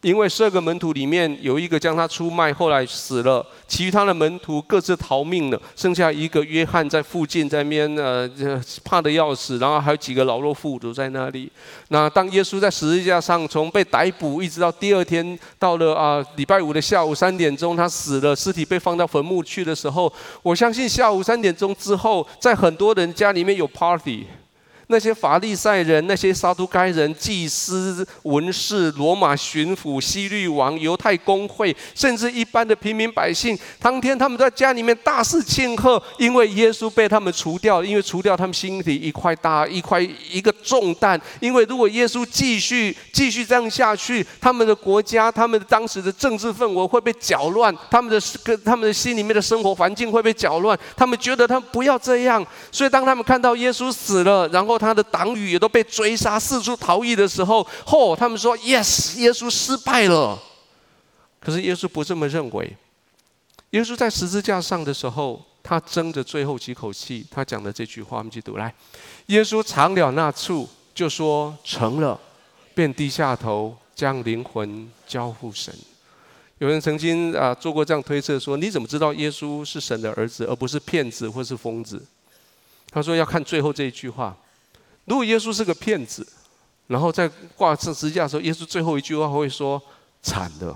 因为十二个门徒里面有一个将他出卖，后来死了；其他的门徒各自逃命了，剩下一个约翰在附近，在那边呃怕得要死，然后还有几个老弱妇孺在那里。那当耶稣在十字架上从被逮捕一直到第二天到了啊礼拜五的下午三点钟，他死了，尸体被放到坟墓去的时候，我相信下午三点钟之后，在很多人家里面有 party。那些法利赛人、那些撒都该人、祭司、文士、罗马巡抚、西律王、犹太公会，甚至一般的平民百姓，当天他们在家里面大肆庆贺，因为耶稣被他们除掉，因为除掉他们心里一块大一块一个重担。因为如果耶稣继续继续这样下去，他们的国家、他们当时的政治氛围会被搅乱，他们的跟他们的心里面的生活环境会被搅乱。他们觉得他们不要这样，所以当他们看到耶稣死了，然后。他的党羽也都被追杀，四处逃逸的时候，嚯、他们说：“Yes，耶稣失败了。”可是耶稣不这么认为。耶稣在十字架上的时候，他争着最后几口气，他讲的这句话，我们去读来。耶稣尝了那醋，就说成了，便低下头，将灵魂交付神。有人曾经啊做过这样推测说：你怎么知道耶稣是神的儿子，而不是骗子或是疯子？他说要看最后这一句话。如果耶稣是个骗子，然后在挂上十字架的时候，耶稣最后一句话会说：惨的。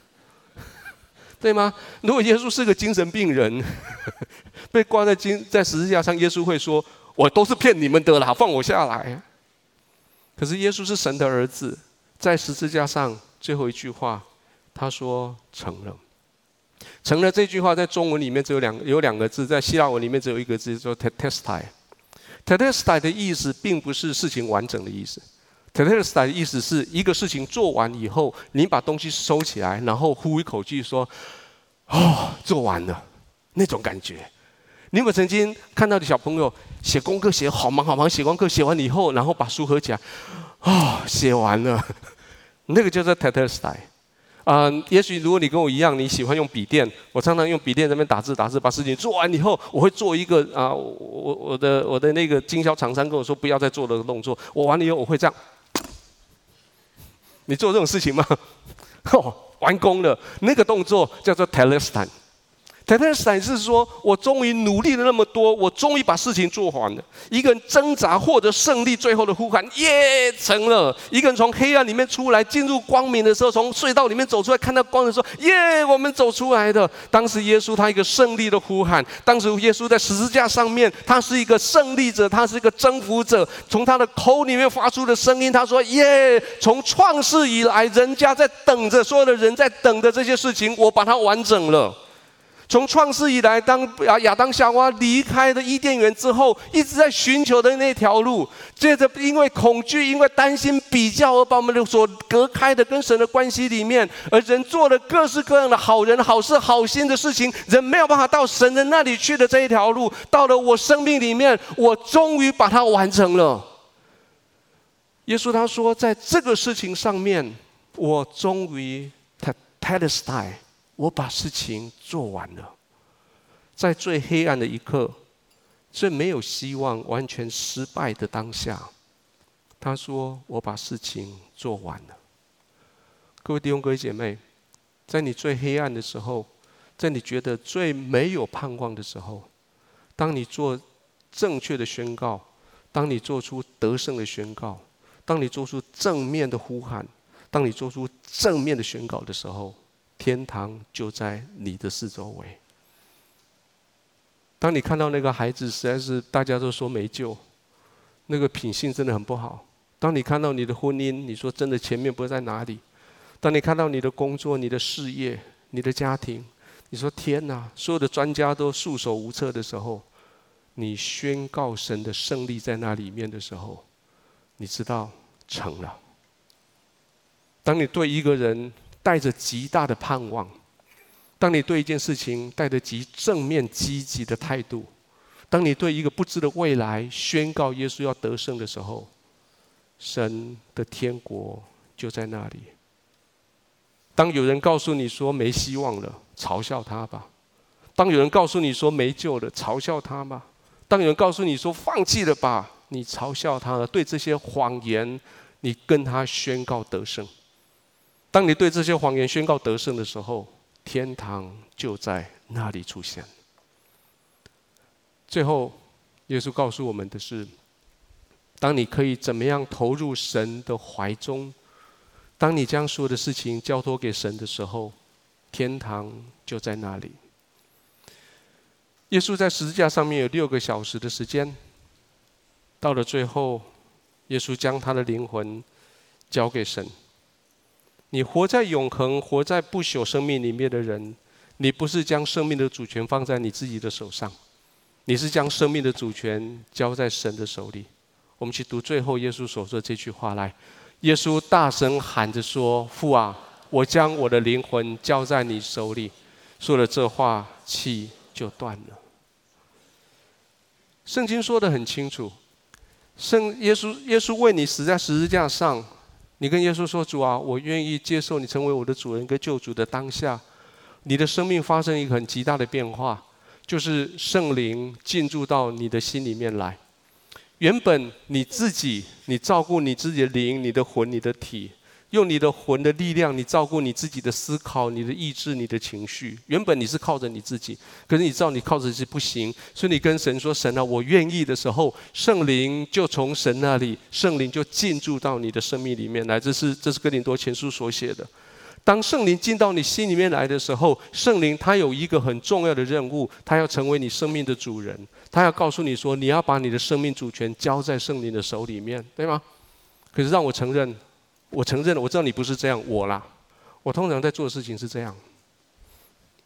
[LAUGHS] 对吗？如果耶稣是个精神病人，[LAUGHS] 被挂在金在十字架上，耶稣会说：“我都是骗你们的啦，放我下来。”可是耶稣是神的儿子，在十字架上最后一句话，他说：“成了。”成了这句话在中文里面只有两有两个字，在希腊文里面只有一个字，叫 “tetelestai”。“Tetelestai” 的意思并不是事情完整的意思。“tetelestai” 的意思是一个事情做完以后，你把东西收起来，然后呼一口气说。哦，做完了，那种感觉。你有没有曾经看到的小朋友写功课写好忙好忙，写功课写完以后，然后把书合起来，啊、哦，写完了，那个叫做 tetelestai。啊，也许如果你跟我一样，你喜欢用笔电，我常常用笔电在那边打字打字，把事情做完以后，我会做一个啊，我我的我的那个经销厂商跟我说不要再做这个动作，我完了以后我会这样。你做这种事情吗？[LAUGHS] 哦。完工了，那个动作叫做 tellistan Telestai。Telestai 是说，我终于努力了那么多，我终于把事情做完了。一个人挣扎获得胜利，最后的呼喊，耶，成了！一个人从黑暗里面出来，进入光明的时候，从隧道里面走出来，看到光的时候，耶，我们走出来的。当时耶稣他一个胜利的呼喊，当时耶稣在十字架上面，他是一个胜利者，他是一个征服者。从他的口里面发出的声音，他说：耶！从创世以来，人家在等着，所有的人在等着这些事情，我把它完整了。从创世以来，当亚亚当夏娃离开了伊甸园之后，一直在寻求的那条路，接着因为恐惧、因为担心比较而把我们的所隔开的跟神的关系里面，而人做了各式各样的好人、好事、好心的事情，人没有办法到神的那里去的这一条路，到了我生命里面，我终于把它完成了。耶稣他说，在这个事情上面，我终于 tetelestai 我把事情做完了，在最黑暗的一刻，最没有希望、完全失败的当下，他说：“我把事情做完了。”各位弟兄、各位姐妹，在你最黑暗的时候，在你觉得最没有盼望的时候，当你做正确的宣告，当你做出得胜的宣告，当你做出正面的呼喊，当你做出正面的宣告的时候。天堂就在你的四周围。当你看到那个孩子，实在是大家都说没救，那个品性真的很不好。当你看到你的婚姻，你说真的前面不在哪里。当你看到你的工作、你的事业、你的家庭，你说天哪，所有的专家都束手无策的时候，你宣告神的胜利在那里面的时候，你知道成了。当你对一个人，带着极大的盼望，当你对一件事情带着极正面积极的态度，当你对一个不知的未来宣告耶稣要得胜的时候，神的天国就在那里。当有人告诉你说没希望了，嘲笑他吧；当有人告诉你说没救了，嘲笑他吧；当有人告诉你说放弃了吧，你嘲笑他了。对这些谎言，你跟他宣告得胜。当你对这些谎言宣告得胜的时候，天堂就在那里出现。最后，耶稣告诉我们的是：当你可以怎么样投入神的怀中，当你将所有的事情交托给神的时候，天堂就在那里。耶稣在十字架上面有六个小时的时间，到了最后，耶稣将他的灵魂交给神。你活在永恒、活在不朽生命里面的人，你不是将生命的主权放在你自己的手上，你是将生命的主权交在神的手里。我们去读最后耶稣所说的这句话来：耶稣大声喊着说：“父啊，我将我的灵魂交在你手里。”说了这话，气就断了。圣经说的很清楚，圣耶稣耶稣为你死在十字架上。你跟耶稣说：“主啊，我愿意接受你成为我的主人跟救主的当下，你的生命发生一个很极大的变化，就是圣灵进驻到你的心里面来。原本你自己，你照顾你自己的灵、你的魂、你的体。用你的魂的力量，你照顾你自己的思考、你的意志、你的情绪。原本你是靠着你自己，可是你知道你靠着自己不行，所以你跟神说：“神啊，我愿意的时候，圣灵就从神那里，圣灵就进驻到你的生命里面来。”这是这是哥林多前书所写的。当圣灵进到你心里面来的时候，圣灵他有一个很重要的任务，他要成为你生命的主人，他要告诉你说：“你要把你的生命主权交在圣灵的手里面，对吗？”可是让我承认。我承认了，我知道你不是这样，我啦，我通常在做的事情是这样。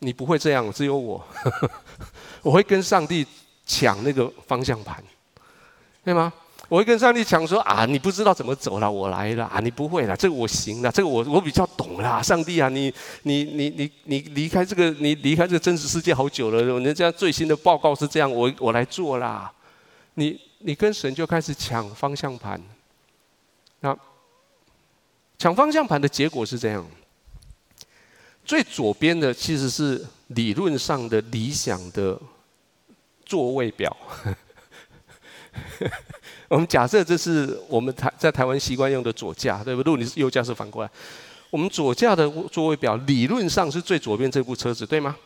你不会这样，只有我，[LAUGHS] 我会跟上帝抢那个方向盘，对吗？我会跟上帝抢说啊，你不知道怎么走了，我来了啊，你不会了，这个我行了，这个我我比较懂啦，上帝啊，你你你你你离开这个，你离开这个真实世界好久了，人家最新的报告是这样，我我来做啦。你你跟神就开始抢方向盘，抢方向盘的结果是这样：最左边的其实是理论上的理想的座位表。[LAUGHS] 我们假设这是我们台在台湾习惯用的左驾，对不对？如果你是右驾是反过来。我们左驾的座位表理论上是最左边这部车子，对吗？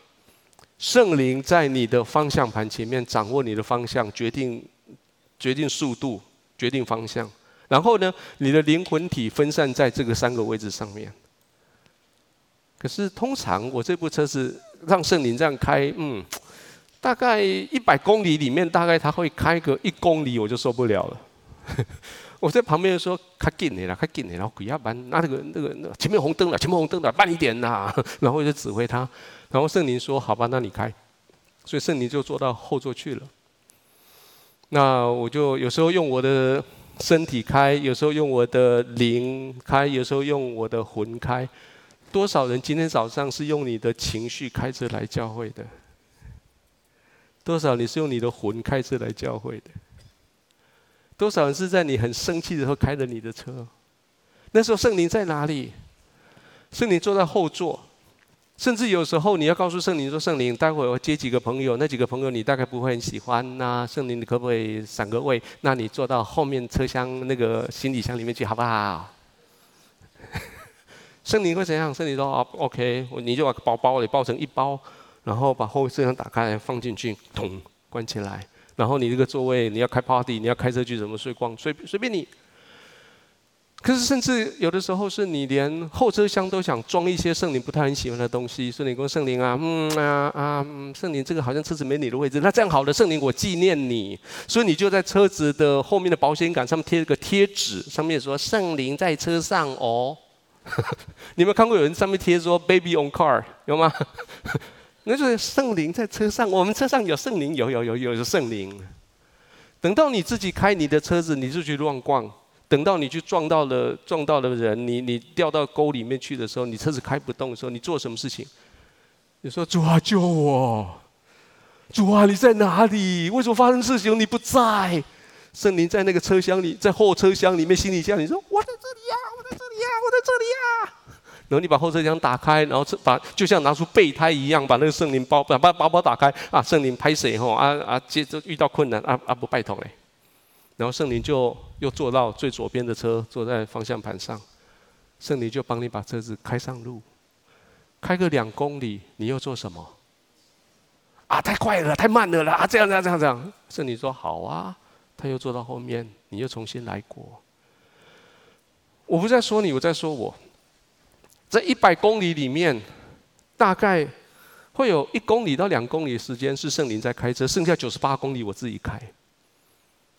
圣灵在你的方向盘前面掌握你的方向，决定决定速度，决定方向。然后呢，你的灵魂体分散在这个三个位置上面。可是通常我这部车子让圣灵这样开，嗯，大概一百公里里面，大概他会开个一公里，我就受不了了。[LAUGHS] 我在旁边说：“开紧点了，开紧点，然后鬼要搬，那那个那个前面红灯了，前面红灯了，慢一点呐。[LAUGHS] ”然后我就指挥他，然后圣灵说：“好吧，那你开。”所以圣灵就坐到后座去了。那我就有时候用我的。身体开，有时候用我的灵开，有时候用我的魂开。多少人今天早上是用你的情绪开车来教会的？多少你是用你的魂开车来教会的？多少人是在你很生气的时候开着你的车？那时候圣灵在哪里？圣灵坐在后座。甚至有时候你要告诉圣灵说：“圣灵，待会我接几个朋友，那几个朋友你大概不会很喜欢呐、圣灵，你可不可以闪个位？那你坐到后面车厢那个行李箱里面去，好不好？” [LAUGHS] 圣灵会怎样？圣灵说：“哦，OK，你就把包包里包成一包，然后把后车厢打开放进去，咚，关起来。然后你这个座位，你要开 party，你要开车去怎么睡光？随随便你。”可是，甚至有的时候是你连后车厢都想装一些圣灵不太很喜欢的东西。圣灵说：“圣灵啊，嗯啊啊，圣灵这个好像车子没你的位置。那这样好了，圣灵我纪念你，所以你就在车子的后面的保险杆上面贴一个贴纸，上面说圣灵在车上哦。[LAUGHS] 你有没有看过有人上面贴说 “Baby on car” 有吗？[LAUGHS] 那就是圣灵在车上，我们车上有圣灵，有有有有有圣灵。等到你自己开你的车子，你就去乱逛。等到你去撞到了撞到了人，你你掉到沟里面去的时候，你车子开不动的时候，你做什么事情？你说主啊救我！主啊你在哪里？为什么发生事情你不在？圣灵在那个车厢里，在后车厢里面，行李箱，你说我在这里呀，我在这里呀，我在这里呀。然后你把后车厢打开，然后把就像拿出备胎一样，把那个圣灵包把把包包打开啊，圣灵拍谁吼啊啊，接着遇到困难啊啊不拜托嘞。然后圣灵就又坐到最左边的车，坐在方向盘上。圣灵就帮你把车子开上路，开个两公里，你又做什么？啊，太快了，太慢了啦！啊，这样这样这样这样。圣灵说好啊，他又坐到后面，你又重新来过。我不在说你，我在说我。在一百公里里面，大概会有一公里到两公里时间是圣灵在开车，剩下九十八公里我自己开。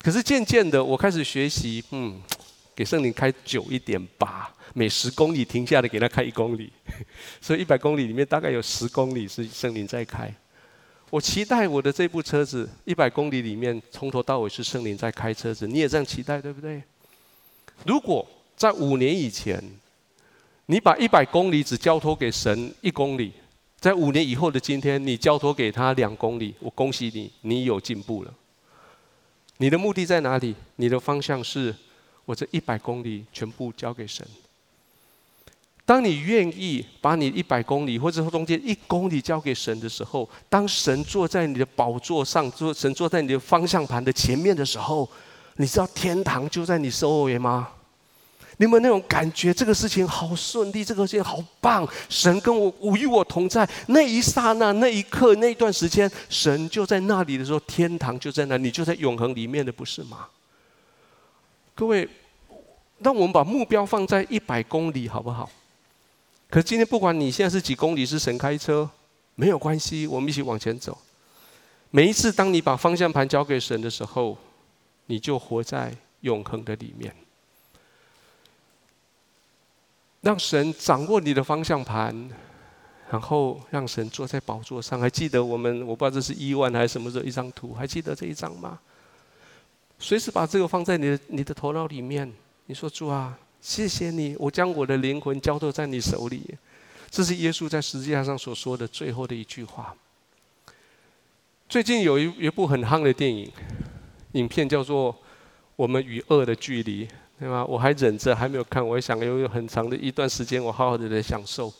可是渐渐的，我开始学习，嗯，给圣灵开久一点吧。每十公里停下来给他开一公里，[LAUGHS] 所以一百公里里面大概有十公里是圣灵在开。我期待我的这部车子一百公里里面从头到尾是圣灵在开车子，你也这样期待对不对？如果在五年以前，你把一百公里只交托给神一公里，在五年以后的今天，你交托给他两公里，我恭喜你，你有进步了。你的目的在哪里？你的方向是，我这一百公里全部交给神。当你愿意把你一百公里或者说中间一公里交给神的时候，当神坐在你的宝座上，坐神坐在你的方向盘的前面的时候，你知道天堂就在你周围吗？你有没有那种感觉？这个事情好顺利，这个事情好棒，神跟我我与我同在，那一刹那、那一刻、那一段时间，神就在那里的时候，天堂就在那，你就在永恒里面的，不是吗？各位，让我们把目标放在一百公里，好不好？可今天，不管你现在是几公里，是神开车，没有关系，我们一起往前走。每一次当你把方向盘交给神的时候，你就活在永恒的里面。让神掌握你的方向盘，然后让神坐在宝座上。还记得我们，我不知道这是亿万还是什么时候一张图，还记得这一张吗？随时把这个放在你的你的头脑里面。你说主啊。谢谢你，我将我的灵魂交托在你手里。这是耶稣在十字架上所说的最后的一句话。最近有一一部很夯的电影，影片叫做《我们与恶的距离》，对吗？我还忍着还没有看，我想有很长的一段时间，我好好的来享受。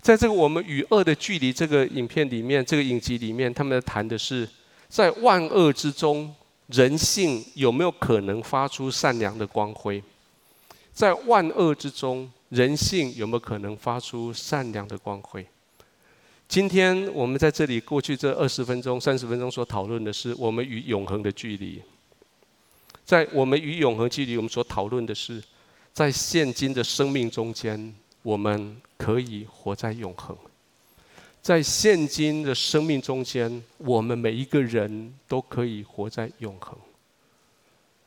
在这个《我们与恶的距离》这个影片里面，这个影集里面，他们谈的是，在万恶之中，人性有没有可能发出善良的光辉？在万恶之中，人性有没有可能发出善良的光辉？今天我们在这里过去这二十分钟、三十分钟所讨论的是我们与永恒的距离。在我们与永恒距离，我们所讨论的是，在现今的生命中间，我们可以活在永恒。在现今的生命中间，我们每一个人都可以活在永恒。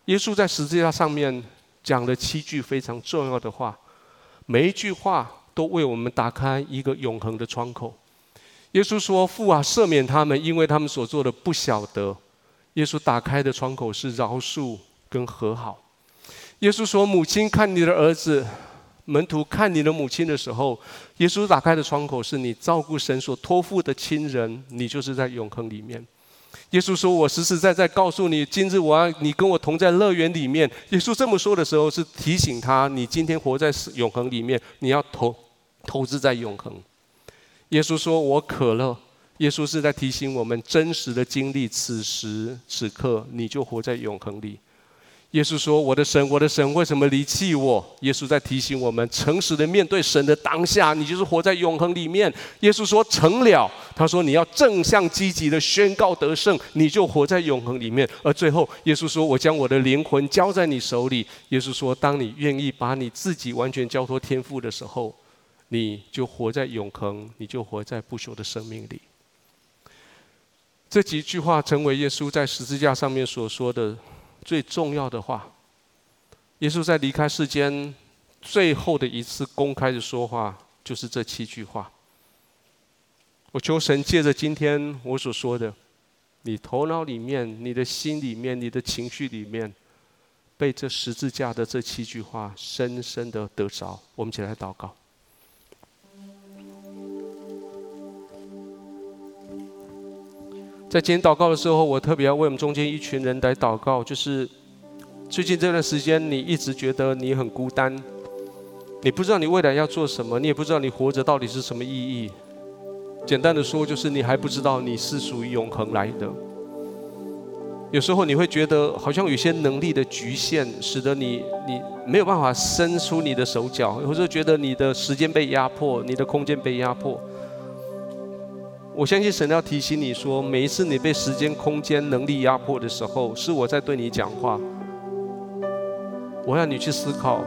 耶稣在十字架上面。讲了七句非常重要的话，每一句话都为我们打开一个永恒的窗口。耶稣说：“父啊，赦免他们，因为他们所做的不晓得。”耶稣打开的窗口是饶恕跟和好。耶稣说：“母亲看你的儿子，门徒看你的母亲的时候，耶稣打开的窗口是你照顾神所托付的亲人，你就是在永恒里面。”耶稣说：“我实实在在告诉你，今日我要你跟我同在乐园里面。”耶稣这么说的时候，是提醒他：你今天活在永恒里面，你要投投资在永恒。耶稣说：“我渴了。”耶稣是在提醒我们真实的经历，此时此刻你就活在永恒里。耶稣说：“我的神，我的神，为什么离弃我？”耶稣在提醒我们，诚实的面对神的当下，你就是活在永恒里面。耶稣说：“成了。”他说：“你要正向积极的宣告得胜，你就活在永恒里面。”而最后，耶稣说：“我将我的灵魂交在你手里。”耶稣说：“当你愿意把你自己完全交托天父的时候，你就活在永恒，你就活在不朽的生命里。”这几句话成为耶稣在十字架上面所说的。最重要的话，耶稣在离开世间最后的一次公开的说话，就是这七句话。我求神借着今天我所说的，你头脑里面、你的心里面、你的情绪里面，被这十字架的这七句话深深的得着。我们一起来祷告。在今天祷告的时候，我特别要为我们中间一群人来祷告。就是最近这段时间，你一直觉得你很孤单，你不知道你未来要做什么，你也不知道你活着到底是什么意义。简单的说，就是你还不知道你是属于永恒来的。有时候你会觉得好像有些能力的局限，使得你你没有办法伸出你的手脚，或者觉得你的时间被压迫，你的空间被压迫。我相信神要提醒你说，每一次你被时间、空间、能力压迫的时候，是我在对你讲话。我要你去思考，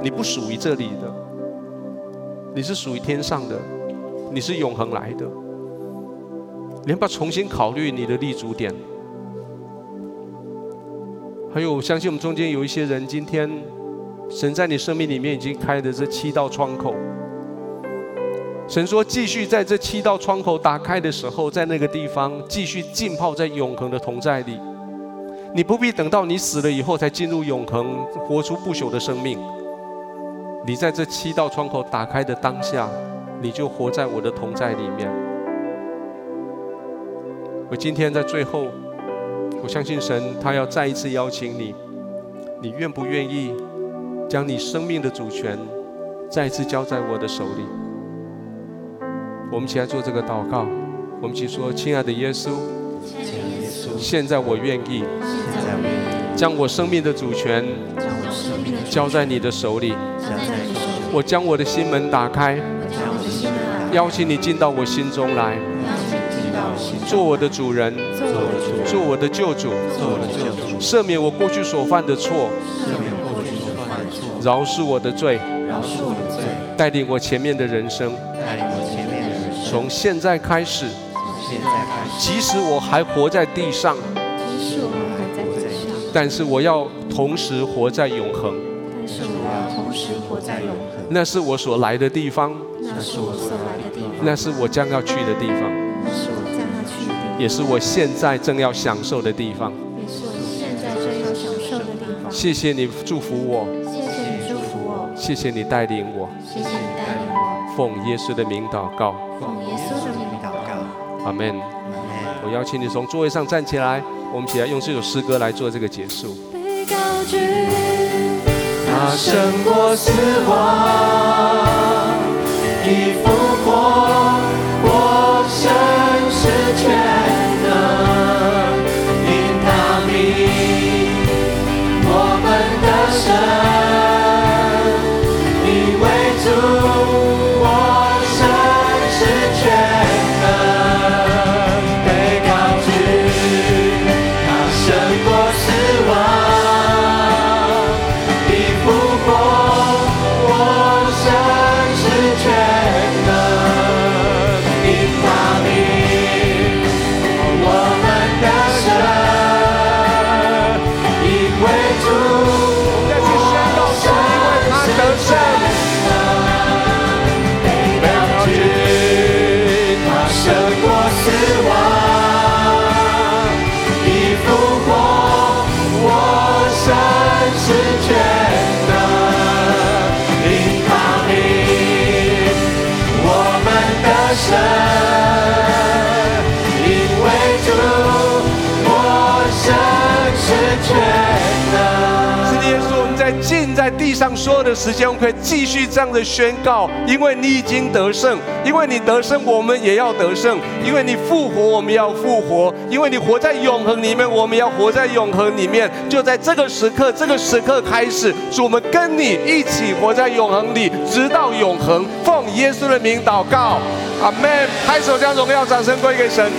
你不属于这里的，你是属于天上的，你是永恒来的。你要不要重新考虑你的立足点？还有，我相信我们中间有一些人，今天神在你生命里面已经开的这七道窗口。神说：“继续在这七道窗口打开的时候，在那个地方继续浸泡在永恒的同在里。你不必等到你死了以后才进入永恒，活出不朽的生命。你在这七道窗口打开的当下，你就活在我的同在里面。我今天在最后，我相信神，他要再一次邀请你，你愿不愿意将你生命的主权？”再次交在我的手里。我们一起来做这个祷告。我们一起说：“亲爱的耶稣，现在我愿意将我生命的主权交在你的手里。我将我的心门打开，邀请你进到我心中来，做我的主人，做我的救主，赦免我过去所犯的错，饶恕我的罪，带领我前面的人生。从现在开始。”现在开始即使我还活在地上，即使我还在地上，但是我要同时活在永恒。但是我要同时活在永恒。那是我所来的地方。那是我所来的地方。那是我将要去的地方。那是我将要去的地方。也是我现在正要享受的地方。也是我现在正要享受的地方。谢谢你祝福我。谢谢你祝福我。谢谢你带领我。谢谢你带领我。奉耶稣的名祷告。奉耶稣的名祷告。阿门。我邀请你从座位上站起来，我们起来用这首诗歌来做这个结束。被高举，他胜过死亡，已复活，上所有的时间，我们可以继续这样的宣告，因为你已经得胜，因为你得胜，我们也要得胜；因为你复活，我们要复活；因为你活在永恒里面，我们要活在永恒里面。就在这个时刻，这个时刻开始，主，我们跟你一起活在永恒里，直到永恒。奉耶稣的名祷告，阿门。拍手将荣耀掌声归给神。